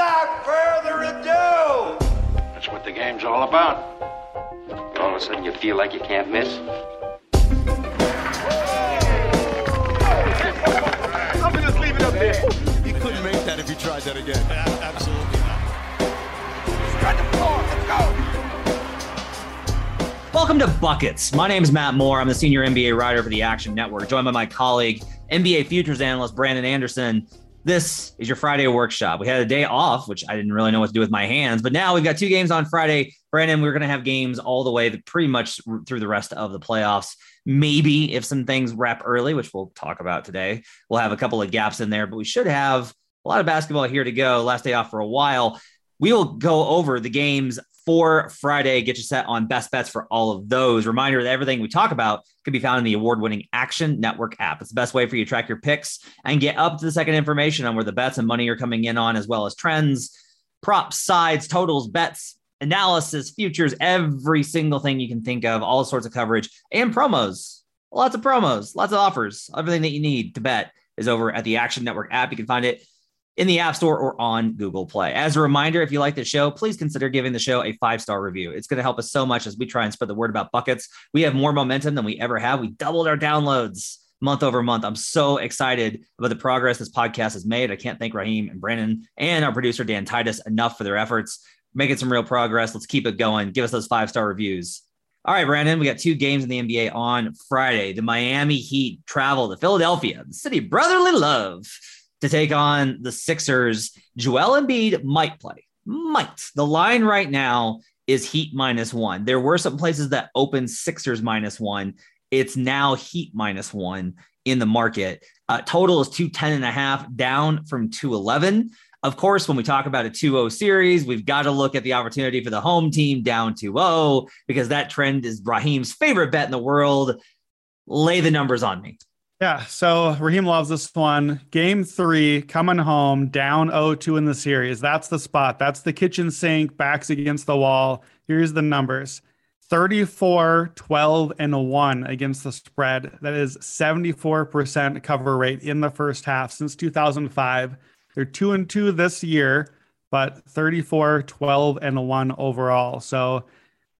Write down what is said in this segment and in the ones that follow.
without further ado, That's what the game's all about. All of a sudden you feel like you can't miss. I'm gonna just leave it up there. You couldn't make that if you tried that again. Absolutely not. Spread the floor. Let's go. Welcome to Buckets. My name is Matt Moore. I'm the senior NBA writer for the Action Network, joined by my colleague, NBA futures analyst Brandon Anderson. This is your Friday workshop. We had a day off, which I didn't really know what to do with my hands, but now we've got two games on Friday. Brandon, we're going to have games all the way pretty much through the rest of the playoffs. Maybe if some things wrap early, which we'll talk about today, we'll have a couple of gaps in there, but we should have a lot of basketball here to go. Last day off for a while. We will go over the games for Friday. Get you set on best bets for all of those. Reminder that everything we talk about can be found in the award winning Action Network app. It's the best way for you to track your picks and get up to the second information on where the bets and money are coming in on, as well as trends, props, sides, totals, bets, analysis, futures, every single thing you can think of, all sorts of coverage and promos. Lots of promos, lots of offers. Everything that you need to bet is over at the Action Network app. You can find it in the App Store or on Google Play. As a reminder, if you like the show, please consider giving the show a five star review. It's going to help us so much as we try and spread the word about buckets. We have more momentum than we ever have. We doubled our downloads month over month. I'm so excited about the progress this podcast has made. I can't thank Raheem and Brandon and our producer, Dan Titus, enough for their efforts. Making some real progress. Let's keep it going. Give us those five star reviews. All right, Brandon, we got two games in the NBA on Friday. The Miami Heat travel to Philadelphia, the city brotherly love to take on the Sixers. Joel Embiid might play. Might. The line right now is Heat minus one. There were some places that opened Sixers minus one. It's now Heat minus one in the market. Uh, total is 210 and a half, down from 211. Of course, when we talk about a 2 0 series, we've got to look at the opportunity for the home team down 2 0 because that trend is Raheem's favorite bet in the world. Lay the numbers on me. Yeah, so Raheem loves this one. Game three, coming home, down 0-2 in the series. That's the spot. That's the kitchen sink, backs against the wall. Here's the numbers. 34, 12, and 1 against the spread. That is 74% cover rate in the first half since 2005. They're 2 and 2 this year, but 34, 12, and 1 overall. So,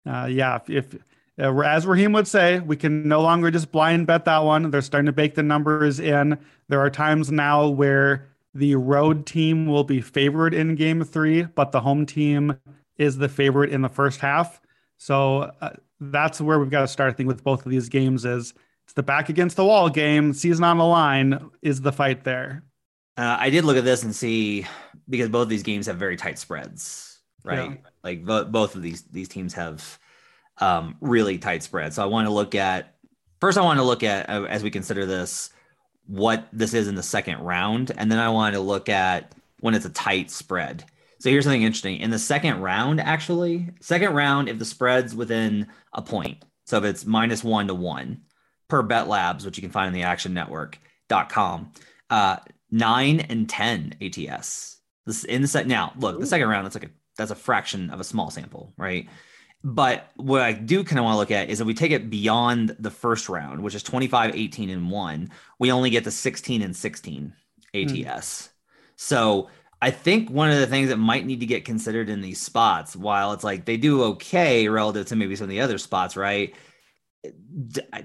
uh, yeah, if, if as Raheem would say, we can no longer just blind bet that one. They're starting to bake the numbers in. There are times now where the road team will be favored in game three, but the home team is the favorite in the first half. So uh, that's where we've got to start. I think with both of these games is it's the back against the wall game. Season on the line is the fight there. Uh, I did look at this and see because both of these games have very tight spreads, right? Yeah. Like bo- both of these these teams have um, really tight spread. So I want to look at first. I want to look at uh, as we consider this what this is in the second round, and then I want to look at when it's a tight spread. So here's something interesting in the second round. Actually, second round, if the spread's within a point, so if it's minus one to one per Bet Labs, which you can find in the Action Network.com, uh, nine and ten ATS. This in the set now. Look, the second round. That's like a that's a fraction of a small sample, right? But what I do kind of want to look at is if we take it beyond the first round, which is 25, 18, and 1, we only get the 16 and 16 ATS. Mm. So I think one of the things that might need to get considered in these spots, while it's like they do okay relative to maybe some of the other spots, right?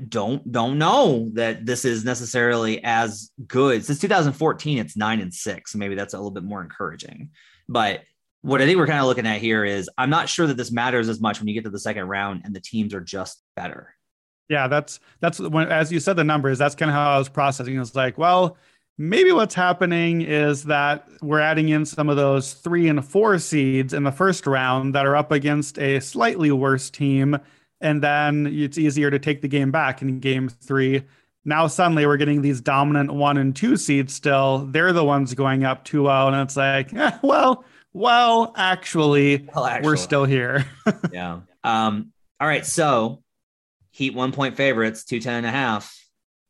don't don't know that this is necessarily as good since 2014 it's 9 and 6 maybe that's a little bit more encouraging but what I think we're kind of looking at here is I'm not sure that this matters as much when you get to the second round and the teams are just better. Yeah, that's that's when as you said the numbers, that's kind of how I was processing. It was like, well, maybe what's happening is that we're adding in some of those three and four seeds in the first round that are up against a slightly worse team. And then it's easier to take the game back in game three. Now suddenly we're getting these dominant one and two seeds still. They're the ones going up 2 0. And it's like, eh, well, well, actually, well, actually. we're still here. yeah. Um, all right. So Heat one point favorites, 210 and a half.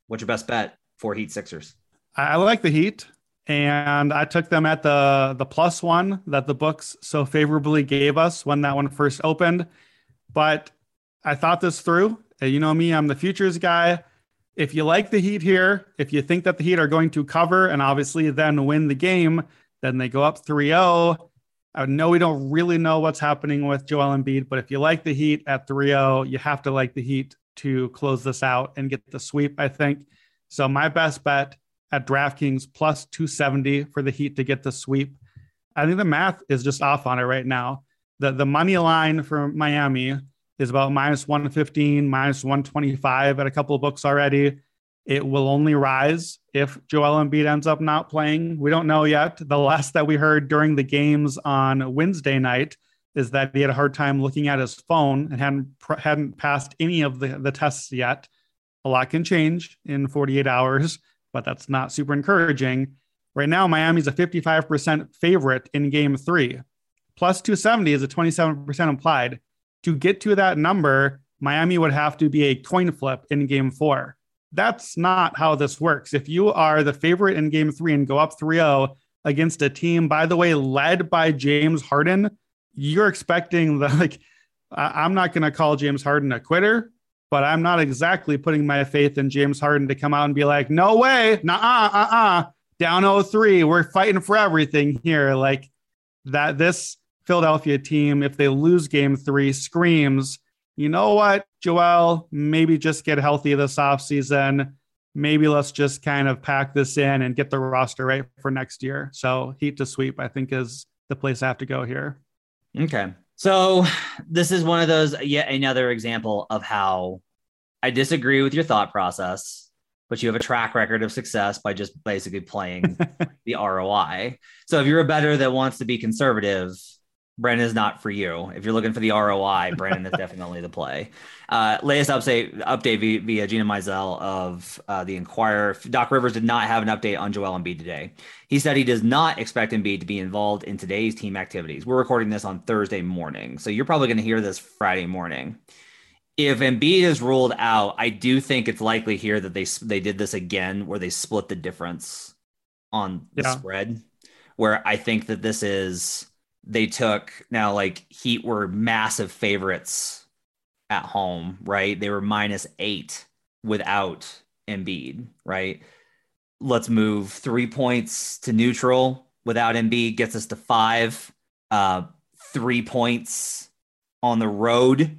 What's your best bet for Heat Sixers? I like the Heat. And I took them at the the plus one that the books so favorably gave us when that one first opened. But I thought this through. You know me, I'm the futures guy. If you like the Heat here, if you think that the Heat are going to cover and obviously then win the game, then they go up 3 0 I know we don't really know what's happening with Joel Embiid, but if you like the Heat at 3 0, you have to like the Heat to close this out and get the sweep, I think. So my best bet at DraftKings plus 270 for the Heat to get the sweep. I think the math is just off on it right now. The the money line for Miami is about minus 115, minus 125 at a couple of books already. It will only rise if Joel Embiid ends up not playing. We don't know yet. The last that we heard during the games on Wednesday night is that he had a hard time looking at his phone and hadn't hadn't passed any of the, the tests yet. A lot can change in 48 hours, but that's not super encouraging. Right now, Miami's a 55% favorite in game three. Plus 270 is a 27% implied. To get to that number, Miami would have to be a coin flip in game four. That's not how this works. If you are the favorite in game three and go up 3 0 against a team, by the way, led by James Harden, you're expecting the like, I'm not going to call James Harden a quitter, but I'm not exactly putting my faith in James Harden to come out and be like, no way, nah, uh, uh, uh, down 03. We're fighting for everything here. Like that, this Philadelphia team, if they lose game three, screams, you know what, Joel, maybe just get healthy this offseason. Maybe let's just kind of pack this in and get the roster right for next year. So, heat to sweep, I think, is the place I have to go here. Okay. So, this is one of those, yet another example of how I disagree with your thought process, but you have a track record of success by just basically playing the ROI. So, if you're a better that wants to be conservative, Brandon is not for you. If you're looking for the ROI, Brandon is definitely the play. Uh, latest update update via, via Gina Mizell of uh, the Inquirer. Doc Rivers did not have an update on Joel Embiid today. He said he does not expect Embiid to be involved in today's team activities. We're recording this on Thursday morning, so you're probably going to hear this Friday morning. If Embiid is ruled out, I do think it's likely here that they they did this again, where they split the difference on the yeah. spread. Where I think that this is they took now like Heat were massive favorites at home, right? They were minus eight without Embiid, right? Let's move three points to neutral without Embiid gets us to five. Uh, three points on the road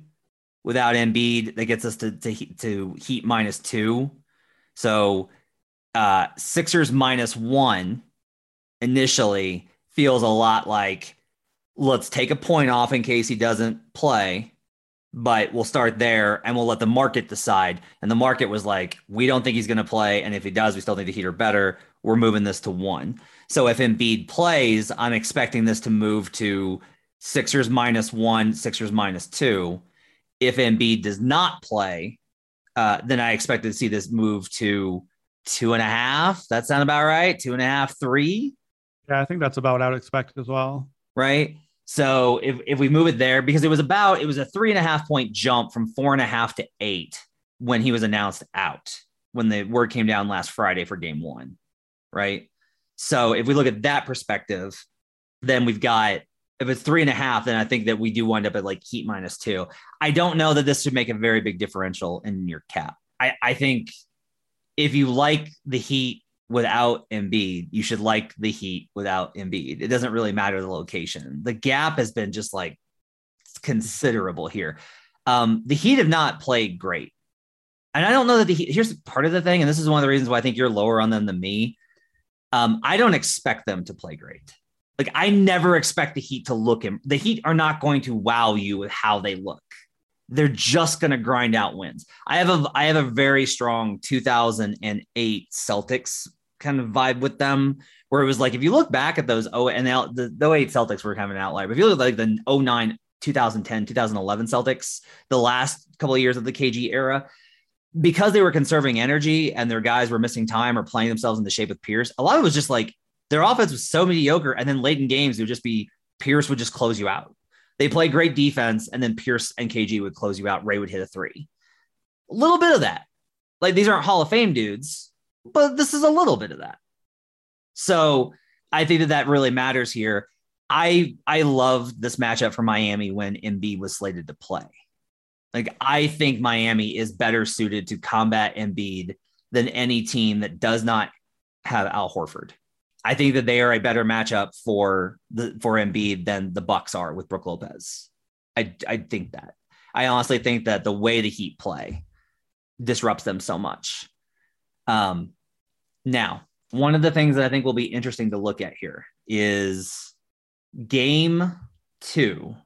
without Embiid that gets us to to, to Heat minus two. So uh, Sixers minus one initially feels a lot like let's take a point off in case he doesn't play, but we'll start there and we'll let the market decide. And the market was like, we don't think he's going to play. And if he does, we still think the Heat are better. We're moving this to one. So if Embiid plays, I'm expecting this to move to Sixers minus one, Sixers minus two. If Embiid does not play, uh, then I expect to see this move to two and a half. That sound about right? Two and a half, three. Yeah, I think that's about what I would expect as well. Right. So if, if we move it there, because it was about, it was a three and a half point jump from four and a half to eight when he was announced out, when the word came down last Friday for game one. Right. So if we look at that perspective, then we've got, if it's three and a half, then I think that we do wind up at like heat minus two. I don't know that this should make a very big differential in your cap. I, I think if you like the heat without Embiid, you should like the Heat without Embiid. It doesn't really matter the location. The gap has been just like considerable here. Um, the Heat have not played great. And I don't know that the Heat, here's part of the thing, and this is one of the reasons why I think you're lower on them than me. Um, I don't expect them to play great. Like I never expect the Heat to look in. The Heat are not going to wow you with how they look they're just going to grind out wins. I have a I have a very strong 2008 Celtics kind of vibe with them where it was like if you look back at those oh and the, the 08 Celtics were kind of an outlier. But if you look at like the 09 2010 2011 Celtics, the last couple of years of the KG era, because they were conserving energy and their guys were missing time or playing themselves in the shape of Pierce, a lot of it was just like their offense was so mediocre. And then late in games, it would just be Pierce would just close you out. They play great defense, and then Pierce and KG would close you out. Ray would hit a three. A little bit of that. Like these aren't Hall of Fame dudes, but this is a little bit of that. So I think that that really matters here. I I love this matchup for Miami when Embiid was slated to play. Like I think Miami is better suited to combat Embiid than any team that does not have Al Horford. I think that they are a better matchup for the for Embiid than the Bucks are with Brook Lopez. I I think that. I honestly think that the way the Heat play disrupts them so much. Um, now, one of the things that I think will be interesting to look at here is game two.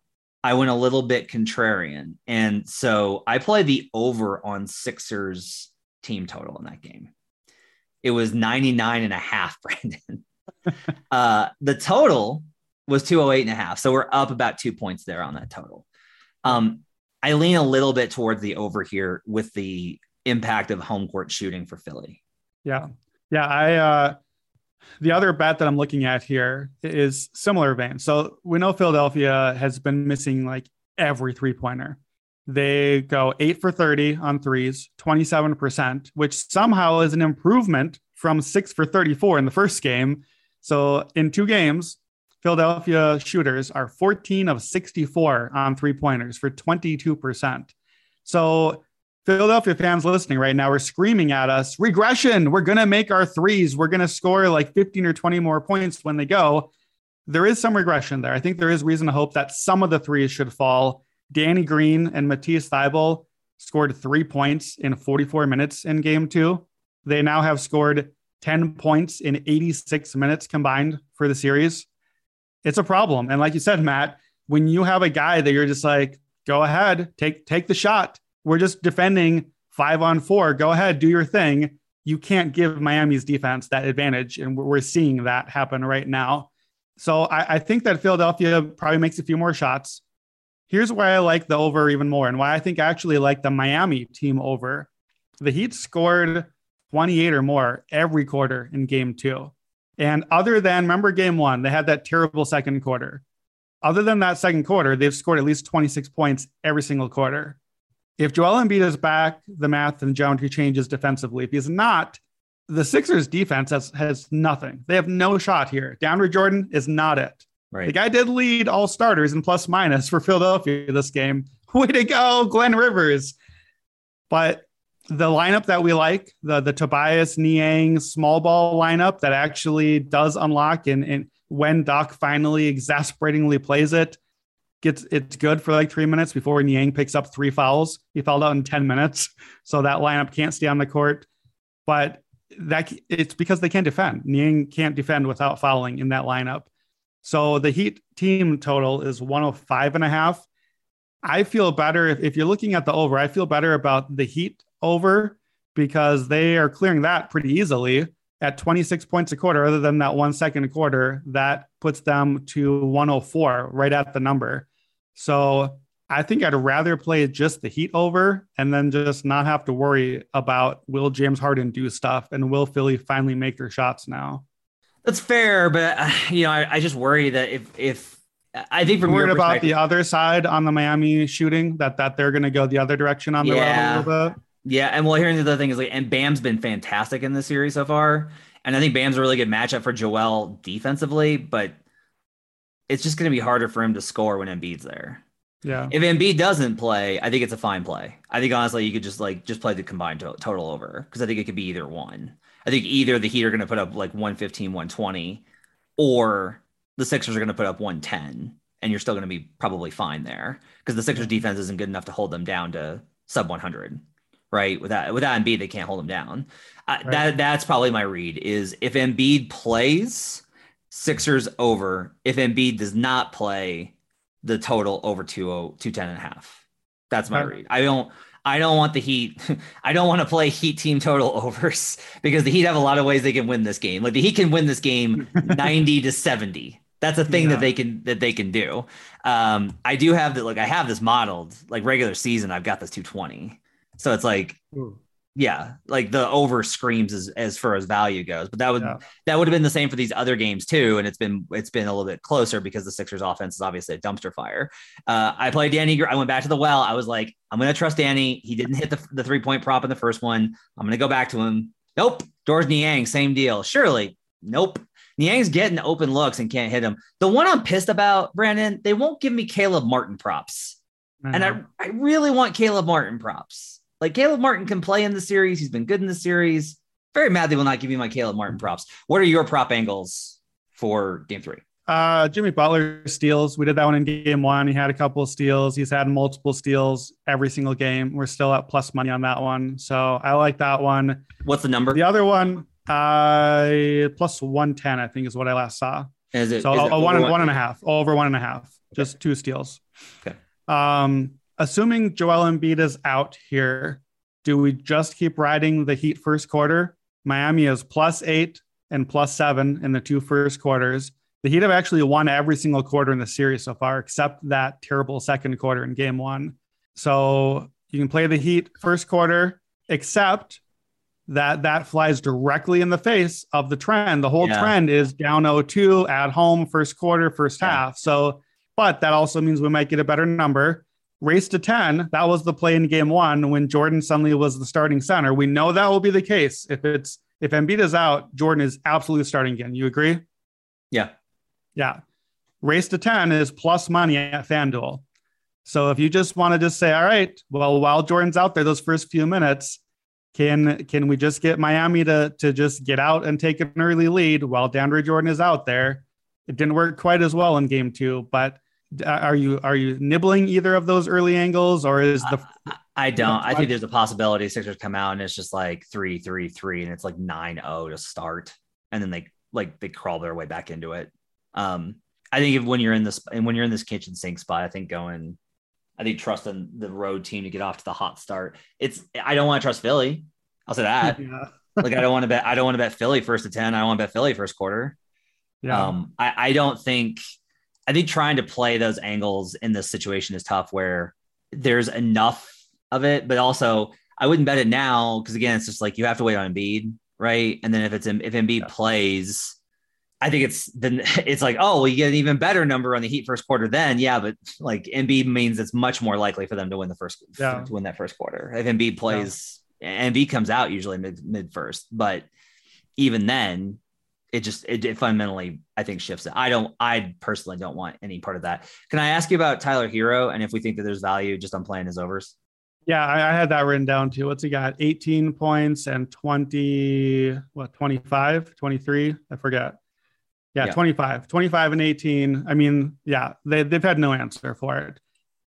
I went a little bit contrarian. And so I played the over on Sixers team total in that game. It was 99 and a half, Brandon. uh, the total was 208 and a half. So we're up about two points there on that total. Um, I lean a little bit towards the over here with the impact of home court shooting for Philly. Yeah. Yeah. I, uh, the other bet that I'm looking at here is similar vein. So we know Philadelphia has been missing like every three pointer. They go eight for 30 on threes, 27%, which somehow is an improvement from six for 34 in the first game. So in two games, Philadelphia shooters are 14 of 64 on three pointers for 22%. So Philadelphia fans listening right now are screaming at us regression. We're going to make our threes. We're going to score like 15 or 20 more points when they go. There is some regression there. I think there is reason to hope that some of the threes should fall. Danny Green and Matisse Thybulle scored three points in 44 minutes in game two. They now have scored 10 points in 86 minutes combined for the series. It's a problem. And like you said, Matt, when you have a guy that you're just like, go ahead, take take the shot we're just defending five on four. Go ahead, do your thing. You can't give Miami's defense that advantage. And we're seeing that happen right now. So I, I think that Philadelphia probably makes a few more shots. Here's why I like the over even more and why I think I actually like the Miami team over. The Heat scored 28 or more every quarter in game two. And other than, remember game one, they had that terrible second quarter. Other than that second quarter, they've scored at least 26 points every single quarter. If Joel Embiid is back, the math and geometry changes defensively. If he's not, the Sixers defense has, has nothing. They have no shot here. DeAndre Jordan is not it. Right. The guy did lead all starters in plus minus for Philadelphia this game. Way to go, Glenn Rivers. But the lineup that we like, the the Tobias Niang small ball lineup that actually does unlock and, and when Doc finally exasperatingly plays it, gets it's good for like three minutes before Niang picks up three fouls. He fouled out in 10 minutes. So that lineup can't stay on the court. But that it's because they can't defend. Niang can't defend without fouling in that lineup. So the Heat team total is 105 and a half. I feel better if, if you're looking at the over, I feel better about the Heat over because they are clearing that pretty easily at 26 points a quarter, other than that one second a quarter, that puts them to 104 right at the number. So I think I'd rather play just the Heat over and then just not have to worry about will James Harden do stuff and will Philly finally make their shots now. That's fair, but uh, you know, I, I, just worry that if if I think from worried about the other side on the Miami shooting that that they're going to go the other direction on the yeah. a little bit. Yeah, and well, here's the other thing is like, and Bam's been fantastic in this series so far, and I think Bam's a really good matchup for Joel defensively, but it's just going to be harder for him to score when Embiid's there. Yeah. If Embiid doesn't play, I think it's a fine play. I think honestly, you could just like just play the combined to- total over because I think it could be either one. I think either the Heat are going to put up like 115, 120, or the Sixers are going to put up 110, and you're still going to be probably fine there because the Sixers defense isn't good enough to hold them down to sub 100 right? Without without Embiid, they can't hold him down. Uh, right. That that's probably my read. Is if Embiid plays, Sixers over. If Embiid does not play, the total over 20, 210 and a half. That's my read. I don't I don't want the Heat. I don't want to play Heat team total overs because the Heat have a lot of ways they can win this game. Like the Heat can win this game 90 to 70. That's a thing yeah. that they can that they can do. Um, I do have that. Like I have this modeled. Like regular season, I've got this 220. So it's like Ooh yeah, like the over screams as as far as value goes. But that would yeah. that would have been the same for these other games too, and it's been it's been a little bit closer because the Sixers offense is obviously a dumpster fire. Uh, I played Danny. I went back to the well. I was like, I'm gonna trust Danny. He didn't hit the, the three point prop in the first one. I'm gonna go back to him. Nope. Georges Niang, same deal. Surely, nope. Niang's getting open looks and can't hit him. The one I'm pissed about, Brandon, they won't give me Caleb Martin props. Mm-hmm. And I, I really want Caleb Martin props. Like Caleb Martin can play in the series. He's been good in the series. very mad they will not give me my Caleb Martin props. What are your prop angles for game three? Uh, Jimmy Butler steals. We did that one in game one. He had a couple of steals. He's had multiple steals every single game. We're still at plus money on that one. So I like that one. What's the number? The other one, uh, plus 110, I think is what I last saw. Is it So is a, it a one, over one and a half, over one and a half, just two steals. Okay. Um, assuming Joel Embiid is out here, do we just keep riding the Heat first quarter? Miami is plus eight and plus seven in the two first quarters. The Heat have actually won every single quarter in the series so far, except that terrible second quarter in game one. So you can play the Heat first quarter, except that that flies directly in the face of the trend. The whole Yeah. trend is down 0-2 at home, first quarter, first Yeah. half. So, but that also means we might get a better number. Race to 10, that was the play in game one when Jordan suddenly was the starting center. We know that will be the case. If it's if Embiid is out, Jordan is absolutely starting again. You agree? Yeah. Yeah. Race to 10 is plus money at FanDuel. So if you just want to just say, all right, well, while Jordan's out there, those first few minutes, can can we just get Miami to to just get out and take an early lead while DeAndre Jordan is out there? It didn't work quite as well in game two, but are you are you nibbling either of those early angles or is the I don't. I I- think there's a possibility Sixers come out and it's just like three, three, three, and it's like 9-0 to start, and then they like they crawl their way back into it. Um, I think if, when you're in this and when you're in this kitchen sink spot, I think going, I think trusting the road team to get off to the hot start. It's I don't want to trust Philly. I'll say that. yeah, like I don't want to bet. I don't want to bet Philly first to ten. I don't want to bet Philly first quarter. yeah. Um, I, I don't think I think trying to play those angles in this situation is tough where there's enough of it, but also I wouldn't bet it now because again, it's just like you have to wait on Embiid, right? And then if it's if Embiid plays, I think it's then it's like, oh, well, you get an even better number on the Heat first quarter then. Yeah, but like Embiid means it's much more likely for them to win the first Yeah. to win that first quarter. If Embiid plays Embiid comes out usually mid mid first, but even then, it just it, it fundamentally I think shifts it. I don't I personally don't want any part of that. Can I ask you about Tyler Herro and if we think that there's value just on playing his overs? Yeah, I, I had that written down too. What's he got? 18 points and 20, what, 25, 23? I forget. Yeah, Yeah. 25, 25 and 18. I mean, yeah, they, they've had no answer for it.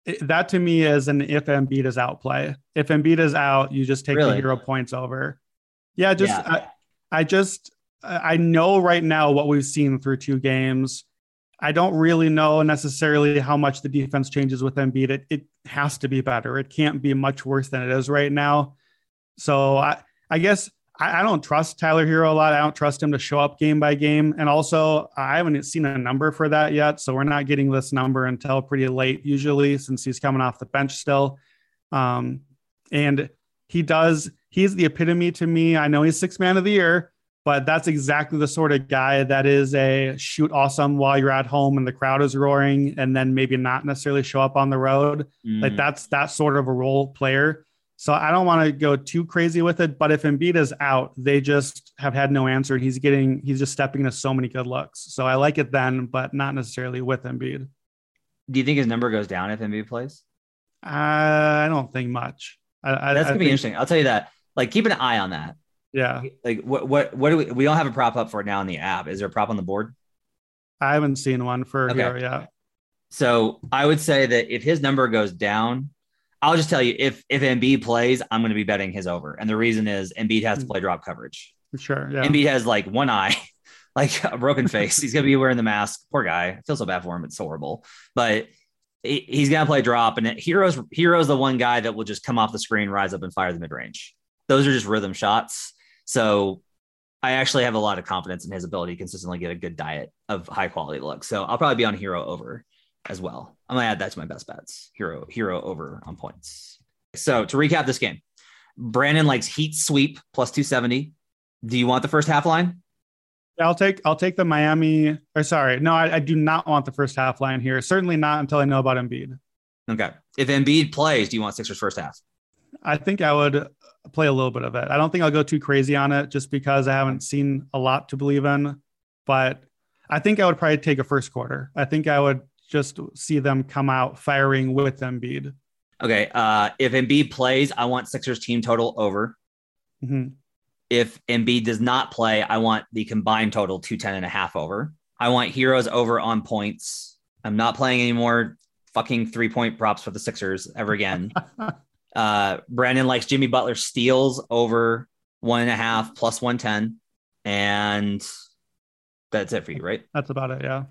It- That to me is an if Embiid is out play. If Embiid is out, you just take the Herro points over. Yeah, just, Yeah. I, I just, I know right now what we've seen through two games. I don't really know necessarily how much the defense changes with Embiid. It, it has to be better. It can't be much worse than it is right now. So I, I guess I, I don't trust Tyler Herro a lot. I don't trust him to show up game by game. And also, I haven't seen a number for that yet. So we're not getting this number until pretty late, usually, since he's coming off the bench still. Um, and he does, he's the epitome to me. I know he's six man of the year, but that's exactly the sort of guy that is a shoot awesome while you're at home and the crowd is roaring and then maybe not necessarily show up on the road. Like Mm. that's that sort of a role player. So I don't want to go too crazy with it, but if Embiid is out, they just have had no answer. He's getting he's just stepping into so many good looks. So I like it then, but not necessarily with Embiid. Do you think his number goes down if Embiid plays? I don't think much. I, I, That's I gonna be think- interesting. I'll tell you that. Like, keep an eye on that. Yeah, Like, what what what do we? We don't have a prop up for it now in the app. Is there a prop on the board? I haven't seen one for Okay. Herro yet. So I would say that if his number goes down, I'll just tell you if if Embiid plays, I'm going to be betting his over, and the reason is Embiid has to play drop coverage. Sure. Yeah. Embiid has like one eye, like a broken face. He's going to be wearing the mask. Poor guy. I feel so bad for him. It's horrible, but he- he's going to play drop, and Herro's Herro's the one guy that will just come off the screen, rise up, and fire the mid range. Those are just rhythm shots. So I actually have a lot of confidence in his ability to consistently get a good diet of high quality looks. So I'll probably be on Herro over as well. I'm gonna add that to my best bets. Herro, Herro over on points. So to recap this game, Brandon likes Heat sweep plus 270. Do you want the first half line? I'll take I'll take the Miami. Or sorry, no, I, I do not want the first half line here. Certainly not until I know about Embiid. Okay. If Embiid plays, do you want Sixers first half? I think I would play a little bit of it. I don't think I'll go too crazy on it just because I haven't seen a lot to believe in. But I think I would probably take a first quarter. I think I would just see them come out firing with Embiid. Okay. Uh, if Embiid plays, I want Sixers team total over. Mhm. If Embiid does not play, I want the combined total 210 and a half over. I want Herro's over on points. I'm not playing any more fucking three point props for the Sixers ever again. uh, Brandon likes Jimmy Butler steals over one and a half plus 110. And that's it for you, right? That's about it. Yeah.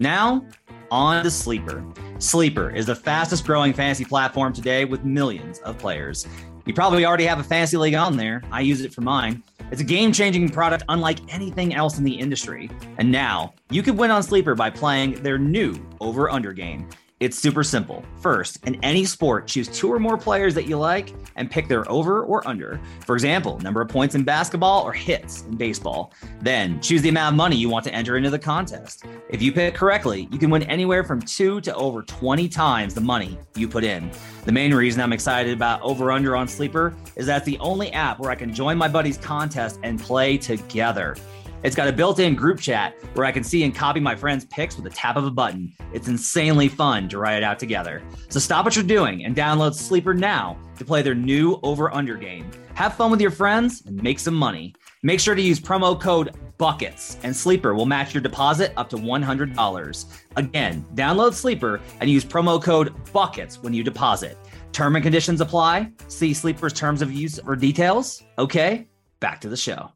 Now, on to Sleeper. Sleeper is the fastest growing fantasy platform today with millions of players. You probably already have a fantasy league on there. I use it for mine. It's a game changing product unlike anything else in the industry. And now, you can win on Sleeper by playing their new over under game. It's super simple. First, in any sport, choose two or more players that you like and pick their over or under. For example, number of points in basketball or hits in baseball. Then, choose the amount of money you want to enter into the contest. If you pick correctly, you can win anywhere from 2 to over 20 times the money you put in. The main reason I'm excited about Over Under on Sleeper is that it's the only app where I can join my buddies' contest and play together. It's got a built in group chat where I can see and copy my friends' picks with a tap of a button. It's insanely fun to write it out together. So stop what you're doing and download Sleeper now to play their new over under game. Have fun with your friends and make some money. Make sure to use promo code BUCKETS and Sleeper will match your deposit up to $100. Again, download Sleeper and use promo code BUCKETS when you deposit. Term and conditions apply. See Sleeper's terms of use for details. Okay, back to the show.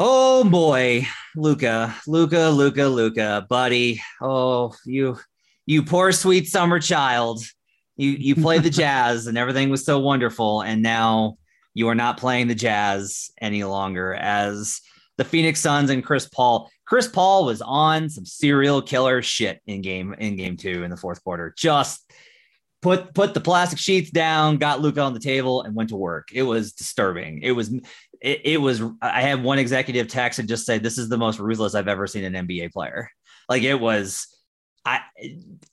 Oh boy, Luka, Luka, Luka, Luka, buddy. Oh, you, you poor sweet summer child. You you played the Jazz and everything was so wonderful, and now you are not playing the Jazz any longer. As the Phoenix Suns and Chris Paul. Chris Paul was on some serial killer shit in game in game two in the fourth quarter. Just put put the plastic sheets down, got Luka on the table, and went to work. It was disturbing. It was it, it, was I had one executive text and just say this is the most ruthless I've ever seen an NBA player. Like it was I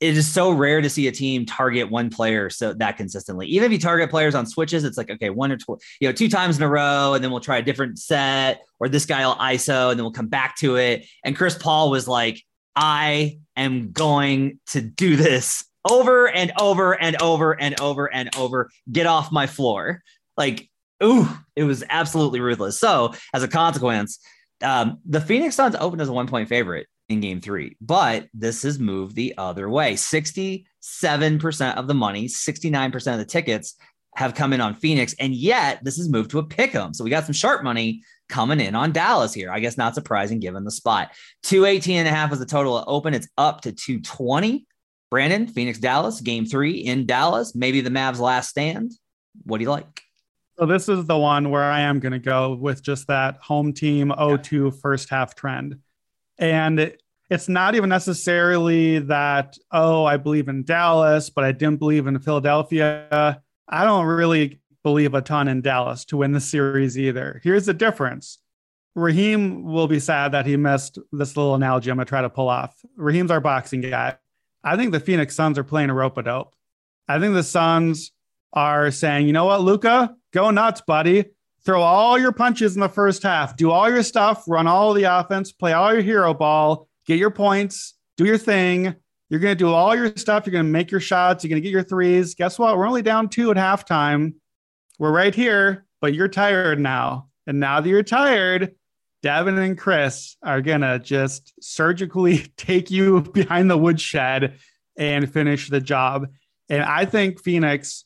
it is so rare to see a team target one player so that consistently. Even if you target players on switches, it's like okay, one or two, you know, two times in a row, and then we'll try a different set, or this guy will ISO, and then we'll come back to it. And Chris Paul was like, I am going to do this over and over and over and over and over. Get off my floor. Like ooh, it was absolutely ruthless. So as a consequence, um, the Phoenix Suns opened as a one point favorite in game three, but this has moved the other way. 67% of the money, 69% of the tickets have come in on Phoenix, and yet this has moved to a pick 'em. So we got some sharp money coming in on Dallas here. I guess not surprising given the spot. 218 and a half is the total open. It's up to 220. Brandon, Phoenix, Dallas, game three in Dallas. Maybe the Mavs last stand. What do you like? So this is the one where I am going to go with just that home team 0-2 first half trend. And it's not even necessarily that, oh, I believe in Dallas, but I didn't believe in Philadelphia. I don't really believe a ton in Dallas to win the series either. Here's the difference. Raheem will be sad that he missed this little analogy I'm going to try to pull off. Raheem's our boxing guy. I think the Phoenix Suns are playing a rope a dope. I think the Suns are saying, you know what, Luka, go nuts, buddy. Throw all your punches in the first half, do all your stuff, run all the offense, play all your hero ball, get your points, do your thing. You're going to do all your stuff. You're going to make your shots. You're going to get your threes. Guess what? We're only down two at halftime. We're right here, but you're tired now. And now that you're tired, Devin and Chris are going to just surgically take you behind the woodshed and finish the job. And I think Phoenix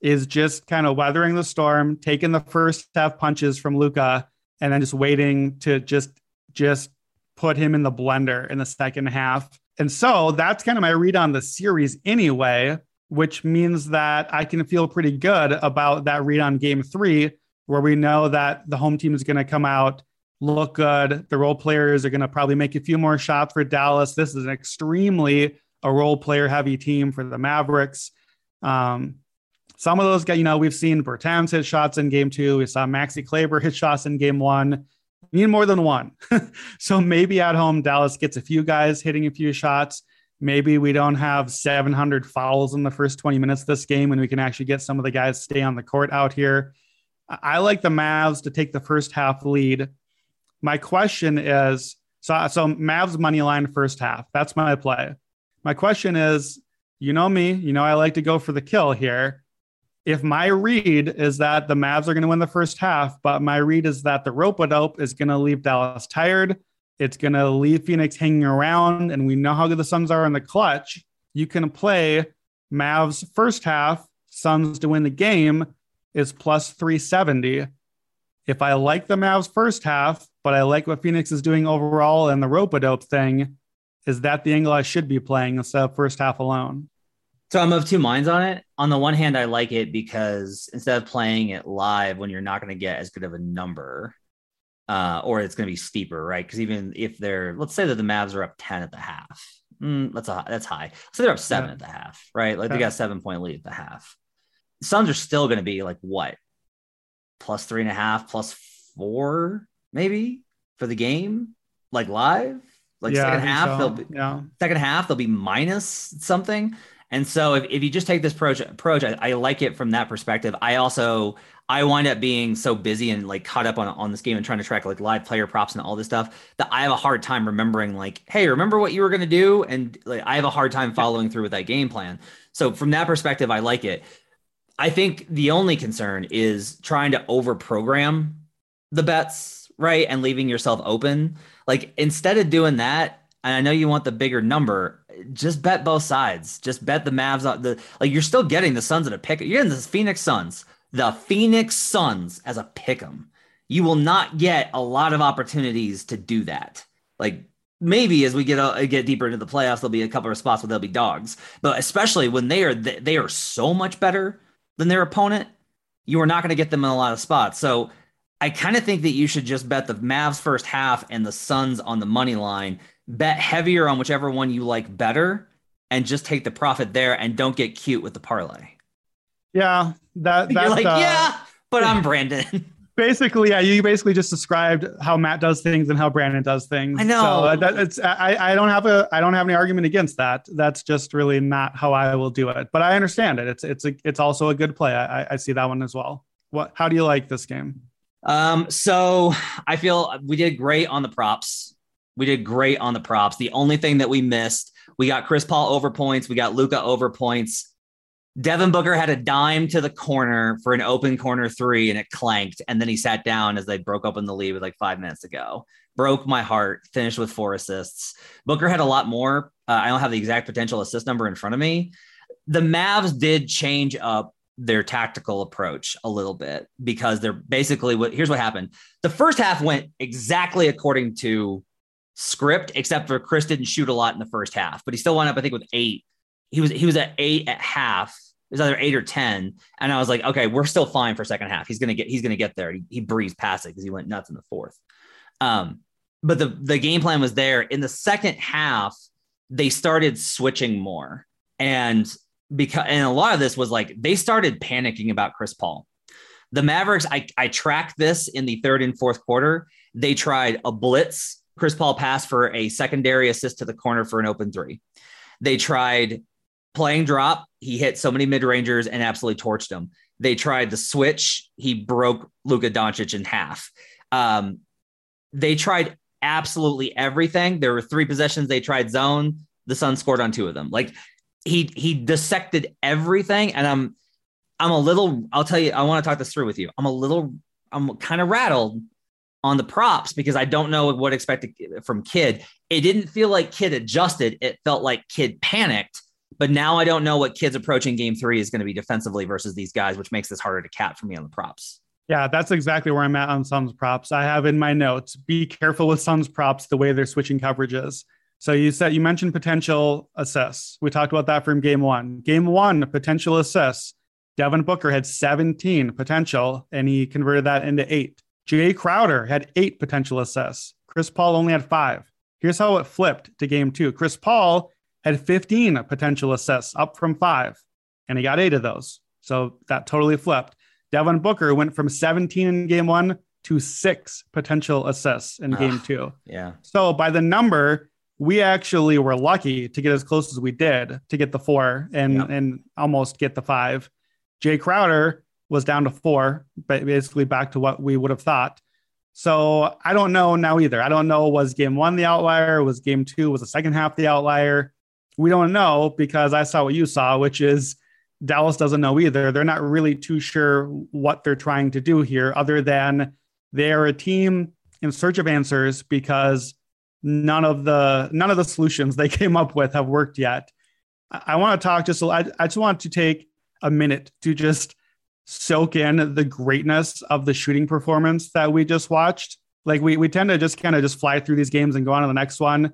is just kind of weathering the storm, taking the first half punches from Luka, and then just waiting to just just put him in the blender in the second half. And so that's kind of my read on the series anyway, which means that I can feel pretty good about that read on game three, where we know that the home team is going to come out, look good. The role players are going to probably make a few more shots for Dallas. This is an extremely a role player heavy team for the Mavericks. Um, some of those guys, you know, we've seen Bertans hit shots in game two. We saw Maxi Kleber hit shots in game one. We need more than one. so maybe at home, Dallas gets a few guys hitting a few shots. Maybe we don't have 700 fouls in the first 20 minutes of this game and we can actually get some of the guys stay on the court out here. I like the Mavs to take the first half lead. My question is so, so Mavs money line first half. That's my play. My question is, you know me, you know I like to go for the kill here if my read is that the Mavs are going to win the first half, but my read is that the rope dope is going to leave Dallas tired, it's going to leave Phoenix hanging around, and we know how good the Suns are in the clutch. You can play Mavs first half, Suns to win the game is plus 370. If I like the Mavs first half, but I like what Phoenix is doing overall and the rope dope thing, is that the angle I should be playing instead of first half alone? So I'm of two minds on it. On the one hand, I like it because instead of playing it live when you're not going to get as good of a number, uh, or it's going to be steeper, right? Because even if they're, let's say that the Mavs are up 10 at the half, mm, that's a, that's high. So they're up seven yeah. at the half, right? Like yeah. they got seven point lead at the half. Suns are still going to be like what, plus three and a half, plus four, maybe for the game, like live. Like yeah, second half, so. they'll be yeah. second half they'll be minus something. And so if, if you just take this approach, approach I, I, like it from that perspective. I also I wind up being so busy and like caught up on on this game and trying to track like live player props and all this stuff that I have a hard time remembering like, hey, remember what you were gonna do? And like I have a hard time following through with that game plan. So from that perspective, I like it. I think the only concern is trying to over program the bets, right? And leaving yourself open. Like instead of doing that, and I know you want the bigger number, just bet both sides. Just bet the Mavs on the like you're still getting the Suns at a pick. You're getting the Phoenix Suns, the Phoenix Suns as a pick 'em. You will not get a lot of opportunities to do that. Like maybe as we get uh, get deeper into the playoffs, there'll be a couple of spots where they'll be dogs. But especially when they are they are so much better than their opponent, you are not going to get them in a lot of spots. So I kind of think that you should just bet the Mavs first half and the Suns on the money line. Bet heavier on whichever one you like better, and just take the profit there, and don't get cute with the parlay. Yeah, that that's You're like uh, yeah, but I'm Brandon. basically, yeah, you basically just described how Matt does things and how Brandon does things. I know. So uh, that, it's I, I don't have a I don't have any argument against that. That's just really not how I will do it. But I understand it. It's it's a, it's also a good play. I, I see that one as well. What? How do you like this game? Um, so I feel we did great on the props. We did great on the props. The only thing that we missed, we got Chris Paul over points. We got Luka over points. Devin Booker had a dime to the corner for an open corner three and it clanked. And then he sat down as they broke open the lead with like five minutes ago. Broke my heart, finished with four assists. Booker had a lot more. Uh, I don't have the exact potential assist number in front of me. The Mavs did change up their tactical approach a little bit because they're basically what here's what happened. The first half went exactly according to script, except for Chris didn't shoot a lot in the first half, but he still wound up, I think, with eight. He was he was at eight at half it was either eight or 10. And I was like, okay, we're still fine for second half. He's to get, he's to get there. He, he breezed past it because he went nuts in the fourth. Um, but the, the game plan was there in the second half. They started switching more and because, and a lot of this was like, they started panicking about Chris Paul. The Mavericks, I, I tracked this in the third and fourth quarter. They tried a blitz. Chris Paul passed for a secondary assist to the corner for an open three. They tried playing drop, he hit so many mid rangers and absolutely torched them. They tried the switch, he broke Luka Doncic in half. Um, they tried absolutely everything. There were three possessions they tried zone. The Suns scored on two of them. Like he he dissected everything, and I'm I'm a little. I'll tell you. I want to talk this through with you. I'm a little. I'm kind of rattled on the props because I don't know what expected from Kidd. It didn't feel like Kidd adjusted. It felt like Kidd panicked but now I don't know what Kidd's approaching game three is going to be defensively versus these guys, which makes this harder to cap for me on the props. Yeah, that's exactly where I'm at on Suns props. I have in my notes, be careful with Suns props the way they're switching coverages. So you said you mentioned potential assists. We talked about that from game one. Game one, potential assists. Devin Booker had 17 potential and he converted that into eight. Jae Crowder had eight potential assists. Chris Paul only had five. Here's how it flipped to game two. Chris Paul had 15 potential assists, up from five, and he got eight of those. So that totally flipped. Devin Booker went from 17 in game one to six potential assists in ah, game two. Yeah. So by the number, we actually were lucky to get as close as we did to get the four and yep. and almost get the five. Jae Crowder was down to four, but basically back to what we would have thought. So I don't know now either. I don't know was game one the outlier, was game two, was the second half the outlier we don't know because I saw what you saw, which is Dallas doesn't know either. They're not really too sure what they're trying to do here, other than they are a team in search of answers because none of the none of the solutions they came up with have worked yet. I, want to talk just. I, I just want to take a minute to just soak in the greatness of the shooting performance that we just watched. Like we we tend to just kind of just fly through these games and go on to the next one.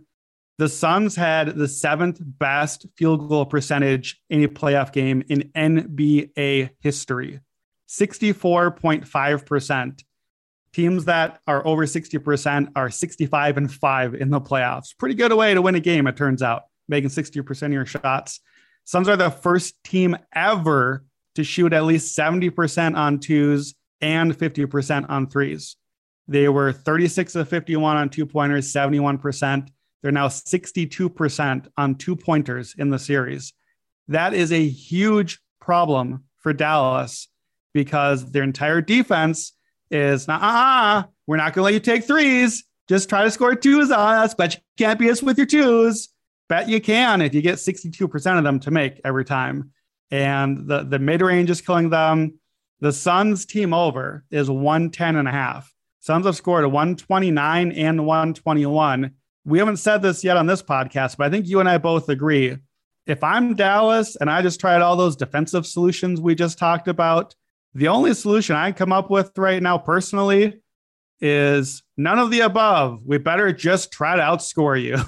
The Suns had the seventh best field goal percentage in a playoff game in NBA history, 64.5%. Teams that are over 60% are 65 and 5 in the playoffs. Pretty good way to win a game, it turns out, making 60% of your shots. Suns are the first team ever to shoot at least 70% on twos and 50% on threes. They were 36 of 51 on two pointers, 71%. They're now 62% on two pointers in the series. That is a huge problem for Dallas because their entire defense is not, uh-uh, we're not going to let you take threes. Just try to score twos on us, but you can't beat us with your twos. Bet you can if you get 62% of them to make every time. And the, the mid range is killing them. The Suns team over is 110 and a half. Suns have scored a 129 and 121 we haven't said this yet on this podcast, but I think you and I both agree. If I'm Dallas and I just tried all those defensive solutions we just talked about, the only solution I come up with right now personally is none of the above. We better just try to outscore you.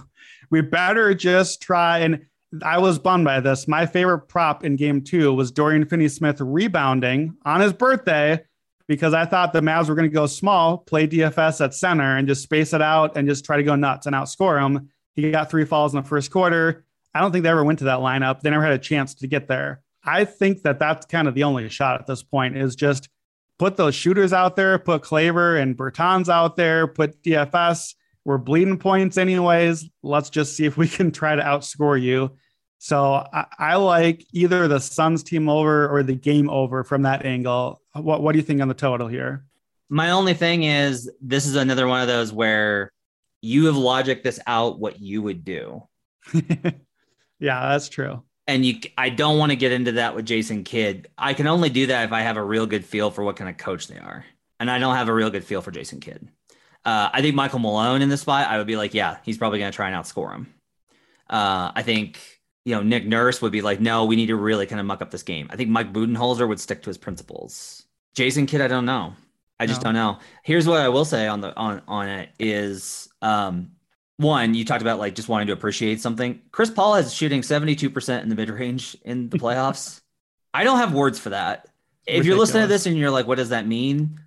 We better just try. And I was bummed by this. My favorite prop in game two was Dorian Finney Smith rebounding on his birthday because I thought the Mavs were going to go small, play DFS at center, and just space it out and just try to go nuts and outscore him. He got three falls in the first quarter. I don't think they ever went to that lineup. They never had a chance to get there. I think that that's kind of the only shot at this point is just put those shooters out there, put Kleber and Bertans out there, put DFS. We're bleeding points anyways. Let's just see if we can try to outscore you. So I, I, like either the Suns team over or the game over from that angle. What What do you think on the total here? My only thing is this is another one of those where you have logic this out what you would do. yeah, that's true. And you, I don't want to get into that with Jason Kidd. I can only do that if I have a real good feel for what kind of coach they are, and I don't have a real good feel for Jason Kidd. Uh, I think Michael Malone in the spot, I would be like, yeah, he's probably going to try and outscore him. Uh, I think you know, Nick Nurse would be like, no, we need to really kind of muck up this game. I think Mike Budenholzer would stick to his principles. Jason Kidd, I don't know. I just no. don't know. Here's what I will say on the on on it is um one, you talked about like just wanting to appreciate something. Chris Paul is shooting 72% in the mid range in the playoffs. I don't have words for that. If Ridiculous. you're listening to this and you're like, what does that mean?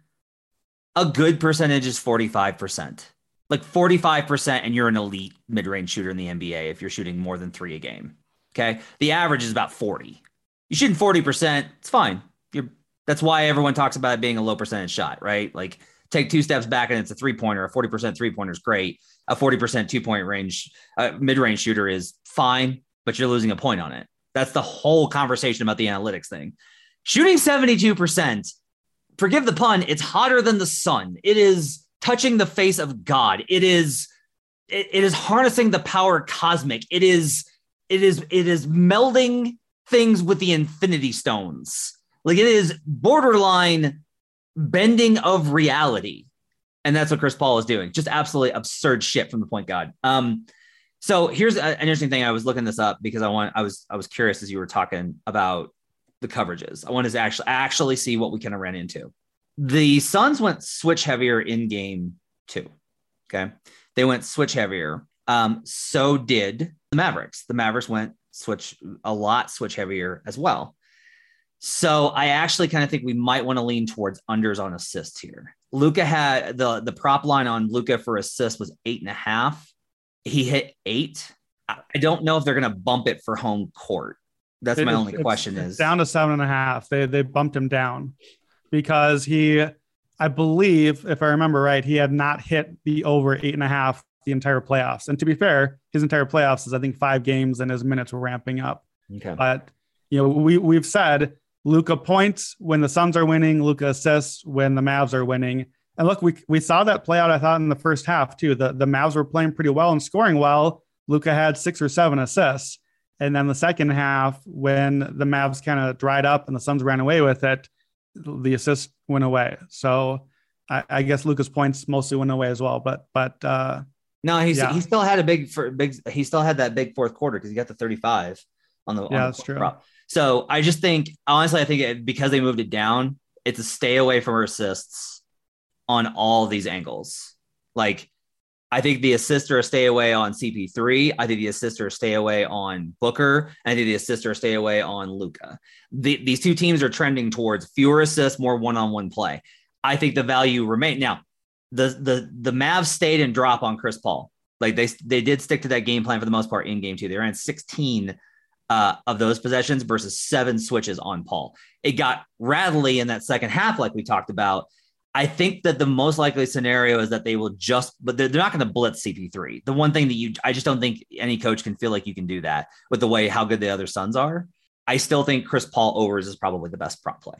A good percentage is 45%. Like 45%, and you're an elite mid range shooter in the NBA if you're shooting more than three a game. Okay. The average is about 40. You shooting 40%, it's fine. You're that's why everyone talks about it being a low percentage shot, right? Like take two steps back and it's a three pointer. A 40% three pointer is great. A 40% two point range, uh, mid range shooter is fine, but you're losing a point on it. That's the whole conversation about the analytics thing. Shooting 72%, forgive the pun, it's hotter than the sun. It is touching the face of God. It is, it, it is harnessing the power cosmic. It is it is it is melding things with the infinity stones. Like it is borderline bending of reality. And that's what Chris Paul is doing. Just absolutely absurd shit from the point guard. Um, so here's an interesting thing. I was looking this up because I want I was I was curious as you were talking about the coverages. I wanted to actually actually see what we kind of ran into. The Suns went switch heavier in game two. Okay. They went switch heavier. Um, so did the Mavericks. The Mavericks went switch a lot switch heavier as well. So I actually kind of think we might want to lean towards unders on assists here. Luka had the the prop line on Luka for assist was eight and a half. He hit eight. I don't know if they're going to bump it for home court. That's it, my only question. Is down to seven and a half. They they bumped him down because he, I believe, if I remember right, he had not hit the over eight and a half the entire playoffs. And to be fair, his entire playoffs is I think five games and his minutes were ramping up. Okay. But you know, we we've said Luka points when the Suns are winning, Luka assists when the Mavs are winning. And look, we we saw that play out, I thought, in the first half too. The the Mavs were playing pretty well and scoring well. Luka had six or seven assists. And then the second half, when the Mavs kind of dried up and the Suns ran away with it, the assist went away. So I, I guess Luka's points mostly went away as well. But but uh, no, he's Yeah. he still had a big for big. He still had that big fourth quarter because he got the thirty five on the on Yeah, the that's true. prop. So I just think honestly, I think it, because they moved it down, it's a stay away from her assists on all these angles. Like I think the assists are a stay away on CP3. I think the assists are a stay away on Booker. I think the assists are a stay away on Luka. The, these two teams are trending towards fewer assists, more one on one play. I think the value remain now. The the the Mavs stayed and drop on Chris Paul. Like they they did stick to that game plan for the most part in game two. They ran 16 uh, of those possessions versus seven switches on Paul. It got rattly in that second half, like we talked about. I think that the most likely scenario is that they will just, but they're, they're not going to blitz CP3. The one thing that you, I just don't think any coach can feel like you can do that with the way how good the other Suns are. I still think Chris Paul overs is probably the best prop play.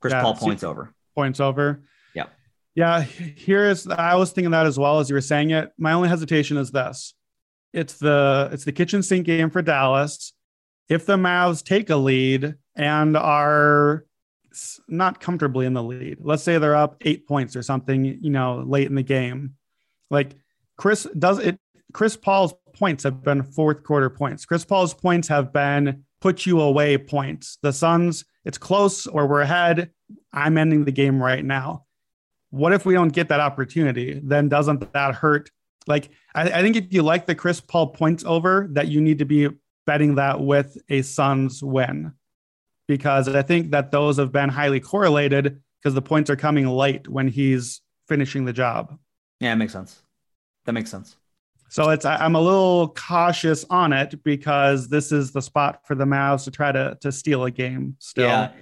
Chris Yeah, Paul points over. points over. Yeah. Yeah. Here is I was thinking that as well as you were saying it. My only hesitation is this. It's the it's the kitchen sink game for Dallas. If the Mavs take a lead and are not comfortably in the lead, let's say they're up eight points or something, you know, late in the game, like Chris does it. Chris Paul's points have been fourth quarter points. Chris Paul's points have been put you away points. The Suns, it's close or we're ahead. I'm ending the game right now. What if we don't get that opportunity? Then doesn't that hurt? Like, I, I think if you like the Chris Paul points over, that you need to be betting that with a Suns win, because I think that those have been highly correlated because the points are coming late when he's finishing the job. Yeah, it makes sense. That makes sense. So it's I'm a little cautious on it because this is the spot for the Mavs to try to to steal a game. Still, Yeah,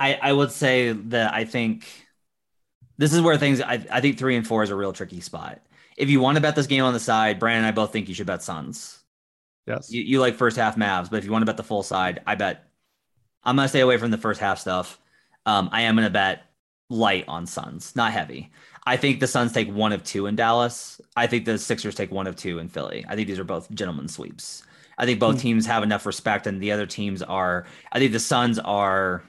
I, I would say that I think this is where things I, I think three and four is a real tricky spot. If you want to bet this game on the side, Brandon and I both think you should bet Suns. Yes, You, you like first half Mavs, but if you want to bet the full side, I bet I'm gonna stay away from the first half stuff. Um, I am gonna bet light on Suns, not heavy. I think the Suns take one of two in Dallas. I think the Sixers take one of two in Philly. I think these are both gentlemen sweeps. I think both Hmm. teams have enough respect, and the other teams are. I think the Suns are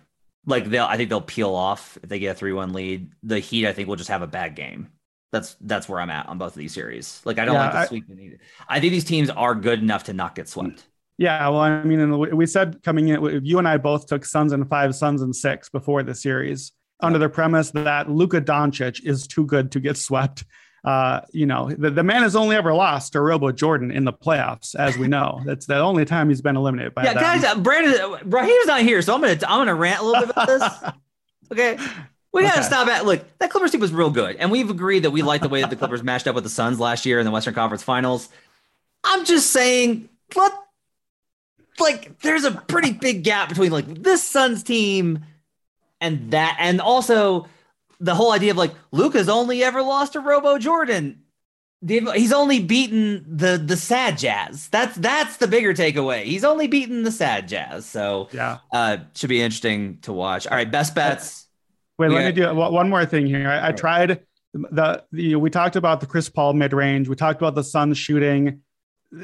like they'll. I think they'll peel off if they get a three-one lead. The Heat, I think, will just have a bad game. That's that's where I'm at on both of these series. Like I don't Yeah, like the sweep. either. I think these teams are good enough to not get swept. Yeah, well, I mean, and we said coming in, you and I both took Suns and five, Suns and six before the series, under the premise that Luka Doncic is too good to get swept. Uh, you know, the, the man has only ever lost to Robo Jordan in the playoffs, as we know. That's the only time he's been eliminated by Yeah, them. guys, uh, Brandon Raheem's not here, so I'm gonna I'm gonna rant a little bit about this. Okay. We gotta Okay. stop at look, that Clippers team was real good. And we've agreed that we like the way that the Clippers matched up with the Suns last year in the Western Conference Finals. I'm just saying, let like there's a pretty big gap between like this Suns team and that, and also the whole idea of like Luka's only ever lost to Robo Jordan. He's only beaten the the sad jazz. That's that's the bigger takeaway. He's only beaten the sad jazz. So yeah. uh should be interesting to watch. All right, best bets. Wait, let me do one more thing here. I, I tried the, the we talked about the Chris Paul mid range. We talked about the Suns shooting.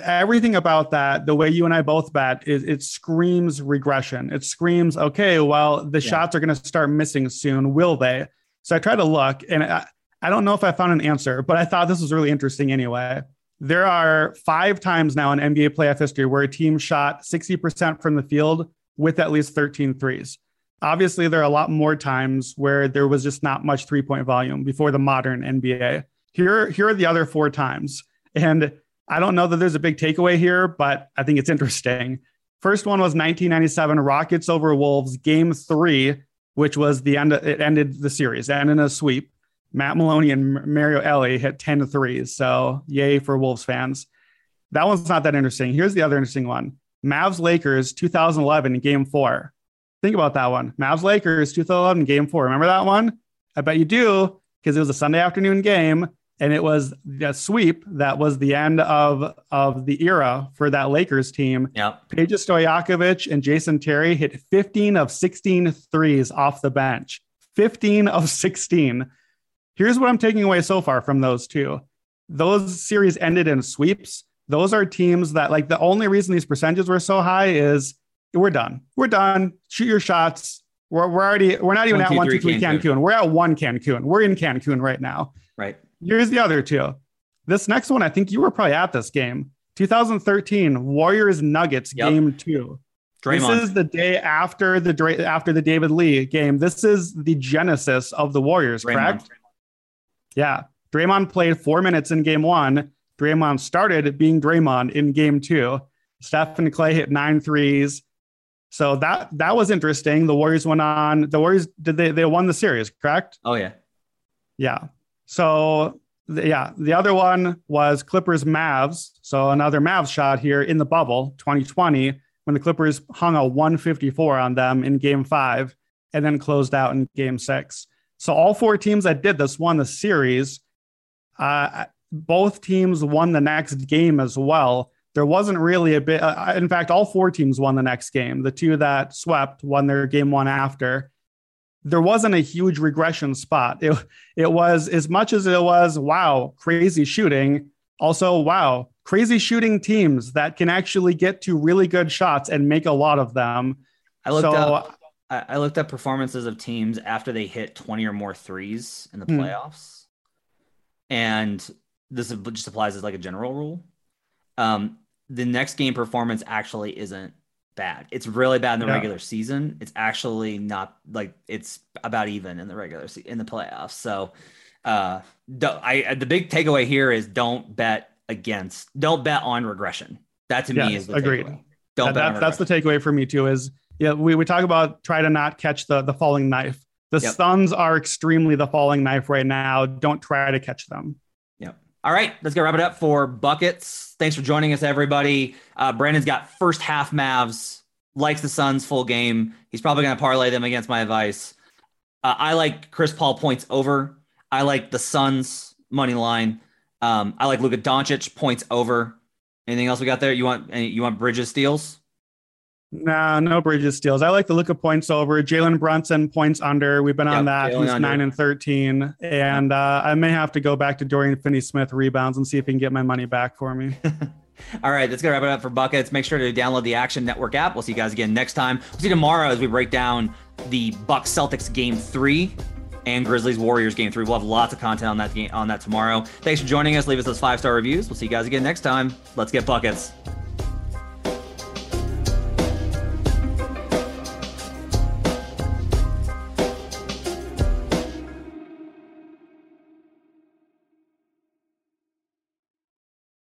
Everything about that, the way you and I both bet, is it screams regression. It screams, okay, well, the Yeah. shots are going to start missing soon. Will they? So I tried to look, and I, I don't know if I found an answer, but I thought this was really interesting anyway. There are five times now in NBA playoff history where a team shot 60% from the field with at least 13 threes. Obviously, there are a lot more times where there was just not much three point volume before the modern NBA. Here, here are the other four times. And I don't know that there's a big takeaway here, but I think it's interesting. First one was 1997 Rockets over Wolves, game three, which was the end, of, it ended the series, and in a sweep. Matt Maloney and Mario Elie hit 10 threes. So, yay for Wolves fans. That one's not that interesting. Here's the other interesting one Mavs Lakers 2011 game four. Think about that one. Mavs Lakers 2011 game four. Remember that one? I bet you do because it was a Sunday afternoon game and it was the sweep that was the end of, of the era for that Lakers team. Yep. Peja Stojakovic and Jason Terry hit 15 of 16 threes off the bench. 15 of 16. Here's what I'm taking away so far from those two. Those series ended in sweeps. those are teams that like the only reason these percentages were so high is we're done. We're done. Shoot your shots. We're, we're already we're not even One, at two, one, two, three Cancun. Cancun. We're at one Cancun. We're in Cancun right now. Right. Here's the other two. This next one, I think you were probably at this game. 2013 Warriors Nuggets Yep. game two. Draymond. This is the day after the after the David Lee game. This is the genesis of the Warriors, Draymond. correct? Yeah. Draymond played four minutes in game one. Draymond started being Draymond in game two. Steph and Clay hit nine threes. So that that was interesting. The Warriors went on. The Warriors did they they won the series, correct? Oh yeah. Yeah. So the, yeah, the other one was Clippers Mavs. So another Mavs shot here in the bubble 2020 when the Clippers hung a 154 on them in game 5 and then closed out in game 6. So all four teams that did this won the series. Uh, both teams won the next game as well. There wasn't really a bit. Uh, in fact, all four teams won the next game. The two that swept won their game one after there wasn't a huge regression spot. It, it was as much as it was, wow, crazy shooting. Also, wow, crazy shooting teams that can actually get to really good shots and make a lot of them. I looked so, up. I I looked up performances of teams after they hit 20 or more threes in the Hmm. playoffs. And this just applies as like a general rule. Um, the next game performance actually isn't bad. It's really bad in the regular season. It's actually not like it's about even in the regular se- in the playoffs. So, uh, I the big takeaway here is don't bet against, don't bet on regression. That to me is the agreed. takeaway. Don't that- bet that- that's the takeaway for me too. Is yeah, we, we talk about try to not catch the the falling knife. The Yep. Suns are extremely the falling knife right now. Don't try to catch them. All right, let's go wrap it up for buckets. Thanks for joining us, everybody. Uh, Brandon's got first half Mavs, likes the Suns full game. He's probably going to parlay them against my advice. Uh, I like Chris Paul points over. I like the Suns money line. Um, I like Luka Doncic points over. Anything else we got there? You want you want Bridges steals? Nah, no Bridges steals. I like the look of points over. Jalen Brunson points under. We've been Yep, on that. Jalen He's under. nine and thirteen, and uh, I may have to go back to Dorian Finney-Smith rebounds and see if he can get my money back for me. All right, that's gonna wrap it up for buckets. Make sure to download the Action Network app. We'll see you guys again next time. We'll see you tomorrow as we break down the Bucks Celtics game three and Grizzlies Warriors game three. We'll have lots of content on that game on that tomorrow. Thanks for joining us. Leave us those five star reviews. We'll see you guys again next time. Let's get buckets.